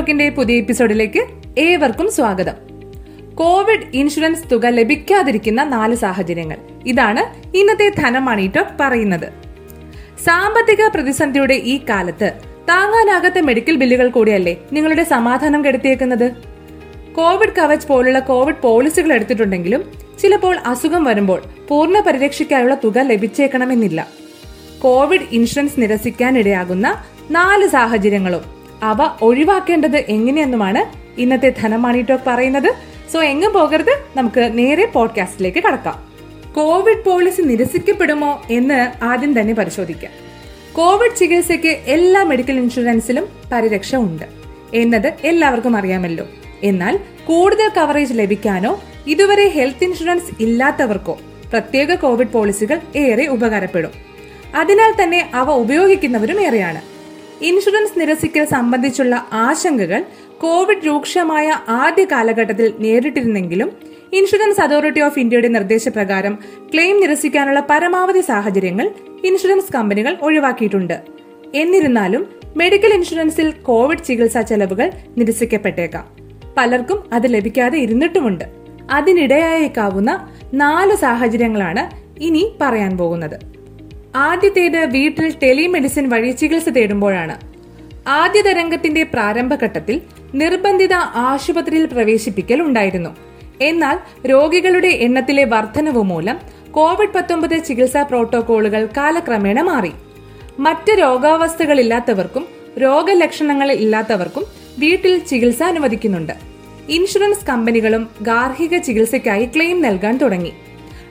ടോക്കിന്റെ പുതിയ എപ്പിസോഡിലേക്ക് ഏവർക്കും സ്വാഗതം. കോവിഡ് ഇൻഷുറൻസ് തുക ലഭിക്കാതിരിക്കുന്ന നാല് സാഹചര്യങ്ങൾ. ഇതാണ് ഇന്നത്തെ ധനമാണി ടോക്ക് പറയുന്നത്. സാമ്പത്തിക പ്രതിസന്ധിയുടെ ഈ കാലത്ത് താങ്ങാനാകാത്ത മെഡിക്കൽ ബില്ലുകൾ കൂടിയല്ലേ നിങ്ങളുടെ സമാധാനം കെടുത്തിയേക്കുന്നത്? കോവിഡ് കവച് പോലുള്ള കോവിഡ് പോളിസികൾ എടുത്തിട്ടുണ്ടെങ്കിലും ചിലപ്പോൾ അസുഖം വരുമ്പോൾ പൂർണ പരിരക്ഷയ്ക്കായുള്ള തുക ലഭിച്ചേക്കണമെന്നില്ല. കോവിഡ് ഇൻഷുറൻസ് നിരസിക്കാനിടയാകുന്ന നാല് സാഹചര്യങ്ങളും അവ ഒഴിവാക്കേണ്ടത് എങ്ങനെയെന്നുമാണ് ഇന്നത്തെ ധനമാണി ടോക്ക് പറയുന്നത്. സോ എങ്ങും പോകരുത്. നമുക്ക് നേരെ പോഡ്കാസ്റ്റിലേക്ക് കടക്കാം. കോവിഡ് പോളിസി നിരസിക്കപ്പെടുമോ എന്ന് ആദ്യം തന്നെ പരിശോധിക്കാം. കോവിഡ് ചികിത്സയ്ക്ക് എല്ലാ മെഡിക്കൽ ഇൻഷുറൻസിലും പരിരക്ഷ ഉണ്ട്. എന്നത് എല്ലാവർക്കും അറിയാമല്ലോ. എന്നാൽ കൂടുതൽ കവറേജ് ലഭിക്കാനോ ഇതുവരെ ഹെൽത്ത് ഇൻഷുറൻസ് ഇല്ലാത്തവർക്കോ പ്രത്യേക കോവിഡ് പോളിസികൾ ഏറെ ഉപകാരപ്പെടും. അതിനാൽ തന്നെ അവ ഉപയോഗിക്കുന്നവരും ഏറെയാണ്. ഇൻഷുറൻസ് നിരസിക്കൽ സംബന്ധിച്ചുള്ള ആശങ്കകൾ കോവിഡ് രൂക്ഷമായ ആദ്യ കാലഘട്ടത്തിൽ നേരിട്ടിരുന്നെങ്കിലും ഇൻഷുറൻസ് അതോറിറ്റി ഓഫ് ഇന്ത്യയുടെ നിർദ്ദേശപ്രകാരം ക്ലെയിം നിരസിക്കാനുള്ള പരമാവധി സാഹചര്യങ്ങൾ ഇൻഷുറൻസ് കമ്പനികൾ ഒഴിവാക്കിയിട്ടുണ്ട്. എന്നിരുന്നാലും മെഡിക്കൽ ഇൻഷുറൻസിൽ കോവിഡ് ചികിത്സാ ചെലവുകൾ നിരസിക്കപ്പെട്ടേക്കാം. പലർക്കും അത് ലഭിക്കാതെ ഇരുന്നിട്ടുമുണ്ട്. അതിനിടയായേക്കാവുന്ന നാല് സാഹചര്യങ്ങളാണ് ഇനി പറയാൻ പോകുന്നത്. ആദ്യത്തേത് വീട്ടിൽ ടെലിമെഡിസിൻ വഴി ചികിത്സ തേടുമ്പോഴാണ്. ആദ്യ തരംഗത്തിന്റെ പ്രാരംഭഘട്ടത്തിൽ നിർബന്ധിത ആശുപത്രിയിൽ പ്രവേശിപ്പിക്കൽ ഉണ്ടായിരുന്നു. എന്നാൽ രോഗികളുടെ എണ്ണത്തിലെ വർധനവ് മൂലം കോവിഡ് പത്തൊമ്പത് ചികിത്സാ പ്രോട്ടോകോളുകൾ കാലക്രമേണ മാറി. മറ്റ് രോഗാവസ്ഥകളില്ലാത്തവർക്കും രോഗലക്ഷണങ്ങൾ ഇല്ലാത്തവർക്കും വീട്ടിൽ ചികിത്സ അനുവദിക്കുന്നുണ്ട്. ഇൻഷുറൻസ് കമ്പനികളും ഗാർഹിക ചികിത്സയ്ക്കായി ക്ലെയിം നൽകാൻ തുടങ്ങി.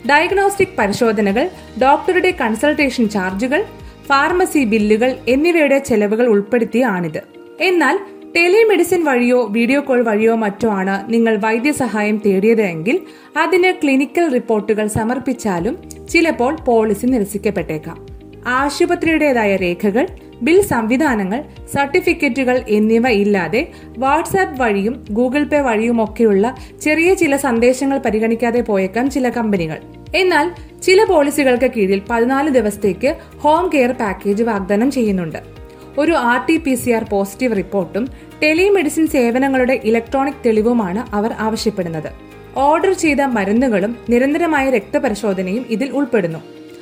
ഡയഗ്നോസ്റ്റിക് പരിശോധനകൾ ഡോക്ടറുടെ കൺസൾട്ടേഷൻ ചാർജുകൾ ഫാർമസി ബില്ലുകൾ എന്നിവയുടെ ചെലവുകൾ ഉൾപ്പെടുത്തിയാണിത് എന്നാൽ ടെലിമെഡിസിൻ വഴിയോ വീഡിയോ കോൾ വഴിയോ മറ്റോ ആണ് നിങ്ങൾ വൈദ്യസഹായം തേടിയത് എങ്കിൽ അതിന് ക്ലിനിക്കൽ റിപ്പോർട്ടുകൾ സമർപ്പിച്ചാലും ചിലപ്പോൾ പോളിസി നിരസിക്കപ്പെട്ടേക്കാം. ആശുപത്രിയുടേതായ രേഖകൾ ബിൽ സംവിധാനങ്ങൾ സർട്ടിഫിക്കറ്റുകൾ എന്നിവ ഇല്ലാതെ വാട്സാപ്പ് വഴിയും ഗൂഗിൾ പേ വഴിയുമൊക്കെയുള്ള ചെറിയ ചില സന്ദേശങ്ങൾ പരിഗണിക്കാതെ പോയേക്കാം ചില കമ്പനികൾ. എന്നാൽ ചില പോളിസികൾക്ക് കീഴിൽ പതിനാല് ദിവസത്തേക്ക് ഹോം കെയർ പാക്കേജ് വാഗ്ദാനം ചെയ്യുന്നുണ്ട്. ഒരു R T P C R positive റിപ്പോർട്ടും ടെലിമെഡിസിൻ സേവനങ്ങളുടെ ഇലക്ട്രോണിക് തെളിവുമാണ് അവർ ആവശ്യപ്പെടുന്നത്. ഓർഡർ ചെയ്ത മരുന്നുകളും നിരന്തരമായ രക്തപരിശോധനയും ഇതിൽ ഉൾപ്പെടുന്നു.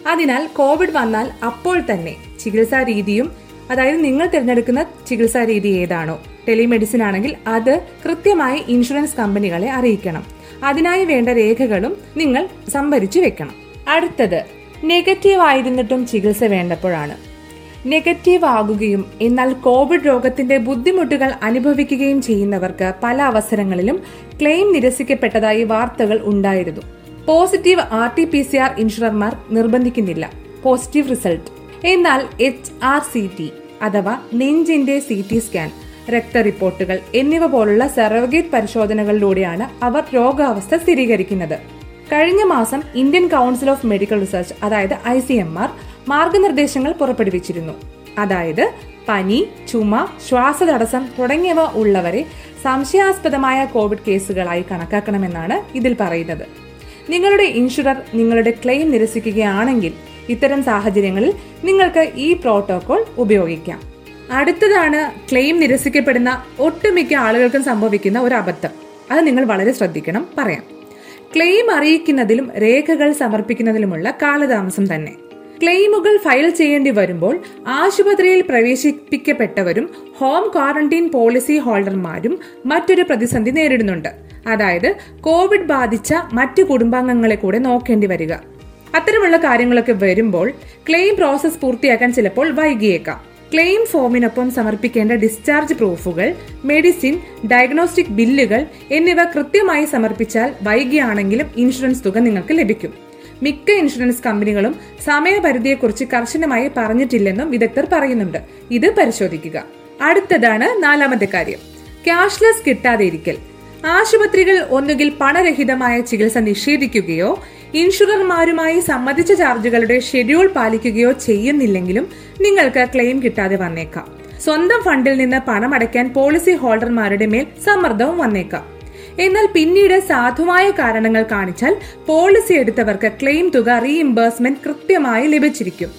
അതിനാൽ കോവിഡ് വന്നാൽ അപ്പോൾ തന്നെ ചികിത്സാ രീതിയും അതായത് നിങ്ങൾ തിരഞ്ഞെടുക്കുന്ന ചികിത്സാ രീതി ഏതാണോ. ടെലിമെഡിസിൻ ആണെങ്കിൽ അത് കൃത്യമായി ഇൻഷുറൻസ് കമ്പനികളെ അറിയിക്കണം. അതിനായി വേണ്ട രേഖകളും നിങ്ങൾ സംഭരിച്ചു വെക്കണം. അടുത്തത് നെഗറ്റീവ് ആയിരുന്നിട്ടും ചികിത്സ വേണ്ടപ്പോഴാണ്. നെഗറ്റീവ് ആകുകയും എന്നാൽ കോവിഡ് രോഗത്തിന്റെ ബുദ്ധിമുട്ടുകൾ അനുഭവിക്കുകയും ചെയ്യുന്നവർക്ക് പല അവസരങ്ങളിലും ക്ലെയിം നിരസിക്കപ്പെട്ടതായി വാർത്തകൾ ഉണ്ടായിരുന്നു. Positive R T P C R ഇൻഷുറർമാർ നിർബന്ധിക്കുന്നില്ല. Positive result. എന്നാൽ എച്ച് ആർ സി ടി അഥവാ നെഞ്ചിന്റെ സി ടി സ്കാൻ രക്ത റിപ്പോർട്ടുകൾ എന്നിവ പോലുള്ള സെറോഗേറ്റ് പരിശോധനകളിലൂടെയാണ് അവർ രോഗാവസ്ഥ സ്ഥിരീകരിക്കുന്നത്. കഴിഞ്ഞ മാസം Indian council of medical research അതായത് ഐ സി എം ആർ മാർഗനിർദ്ദേശങ്ങൾ പുറപ്പെടുവിച്ചിരുന്നു. അതായത് പനി ചുമ ശ്വാസതടസ്സം തുടങ്ങിയവ ഉള്ളവരെ സംശയാസ്പദമായ കോവിഡ് കേസുകളായി കണക്കാക്കണമെന്നാണ് ഇതിൽ പറയുന്നത്. നിങ്ങളുടെ ഇൻഷുറർ നിങ്ങളുടെ ക്ലെയിം നിരസിക്കുകയാണെങ്കിൽ ഇത്തരം സാഹചര്യങ്ങളിൽ നിങ്ങൾക്ക് ഈ പ്രോട്ടോകോൾ ഉപയോഗിക്കാം. അടുത്തതാണ് ക്ലെയിം നിരസിക്കപ്പെടുന്ന ഒട്ടുമിക്ക ആളുകൾക്കും സംഭവിക്കുന്ന ഒരു അബദ്ധം. അത് നിങ്ങൾ വളരെ ശ്രദ്ധിക്കണം പറയാം. ക്ലെയിം അറിയിക്കുന്നതിലും രേഖകൾ സമർപ്പിക്കുന്നതിലുമുള്ള കാലതാമസം തന്നെ. ക്ലെയിമുകൾ ഫയൽ ചെയ്യേണ്ടി വരുമ്പോൾ ആശുപത്രിയിൽ പ്രവേശിപ്പിക്കപ്പെട്ടവരും ഹോം ക്വാറന്റൈൻ പോളിസി ഹോൾഡർമാരും മറ്റൊരു പ്രതിസന്ധി നേരിടുന്നുണ്ട്. അതായത് കോവിഡ് ബാധിച്ച മറ്റു കുടുംബാംഗങ്ങളെ കൂടെ നോക്കേണ്ടി വരിക. അത്തരമുള്ള കാര്യങ്ങളൊക്കെ വരുമ്പോൾ ക്ലെയിം പ്രോസസ് പൂർത്തിയാക്കാൻ ചിലപ്പോൾ വൈകിയേക്കാം. ക്ലെയിം ഫോമിനൊപ്പം സമർപ്പിക്കേണ്ട ഡിസ്ചാർജ് പ്രൂഫുകൾ മെഡിസിൻ ഡയഗ്നോസ്റ്റിക് ബില്ലുകൾ എന്നിവ കൃത്യമായി സമർപ്പിച്ചാൽ വൈകിയാണെങ്കിലും ഇൻഷുറൻസ് തുക നിങ്ങൾക്ക് ലഭിക്കും. മിക്ക ഇൻഷുറൻസ് കമ്പനികളും സമയപരിധിയെക്കുറിച്ച് കർശനമായി പറഞ്ഞിട്ടില്ലെന്നും വിദഗ്ധർ പറയുന്നുണ്ട്. ഇത് പരിശോധിക്കുക. അടുത്തതാണ് നാലാമത്തെ കാര്യം. ക്യാഷ്ലെസ് കിട്ടാതെ ഇരിക്കൽ. ആശുപത്രികൾ ഒന്നുകിൽ പണരഹിതമായ ചികിത്സ നിഷേധിക്കുകയോ ഇൻഷുറർമാരുമായി സമ്മതിച്ച ചാർജുകളുടെ ഷെഡ്യൂൾ പാലിക്കുകയോ ചെയ്യുന്നില്ലെങ്കിലും നിങ്ങൾക്ക് ക്ലെയിം കിട്ടാതെ വന്നേക്കാം. സ്വന്തം ഫണ്ടിൽ നിന്ന് പണമടയ്ക്കാൻ പോളിസി ഹോൾഡർമാരുടെ മേൽ സമ്മർദ്ദവും വന്നേക്കാം. എന്നാൽ പിന്നീട് സാധുവായ കാരണങ്ങൾ കാണിച്ചാൽ പോളിസി എടുത്തവർക്ക് ക്ലെയിം തുക റീഇംബേഴ്സ്മെന്റ് കൃത്യമായി ലഭിച്ചിരിക്കും.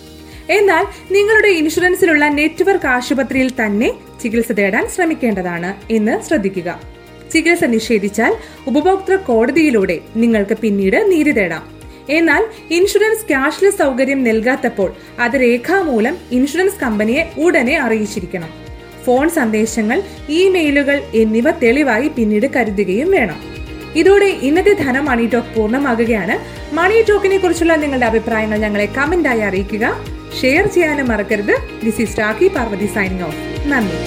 എന്നാൽ നിങ്ങളുടെ ഇൻഷുറൻസിലുള്ള നെറ്റ്വർക്ക് ആശുപത്രിയിൽ തന്നെ ചികിത്സ തേടാൻ ശ്രമിക്കേണ്ടതാണ് എന്ന് ശ്രദ്ധിക്കുക. ചികിത്സ നിഷേധിച്ചാൽ ഉപഭോക്തൃ കോടതിയിലൂടെ നിങ്ങൾക്ക് പിന്നീട് നീതി തേടാം. എന്നാൽ ഇൻഷുറൻസ് ക്യാഷ്ലെസ് സൗകര്യം നൽകാത്തപ്പോൾ അത് രേഖാമൂലം ഇൻഷുറൻസ് കമ്പനിയെ ഉടനെ അറിയിച്ചിരിക്കണം. ഫോൺ സന്ദേശങ്ങൾ ഇമെയിലുകൾ എന്നിവ തെളിവായി പിന്നീട് കരുതുകയും വേണം. ഇതോടെ ഇന്നത്തെ ധനം മണി ടോക്ക് പൂർണമാകുകയാണ്. മണി ടോക്കിനെ കുറിച്ചുള്ള നിങ്ങളുടെ അഭിപ്രായങ്ങൾ ഞങ്ങളെ കമന്റായി അറിയിക്കുക. ഷെയർ ചെയ്യാനും മറക്കരുത്. This is Rakhi Parvathi signing off നന്ദി.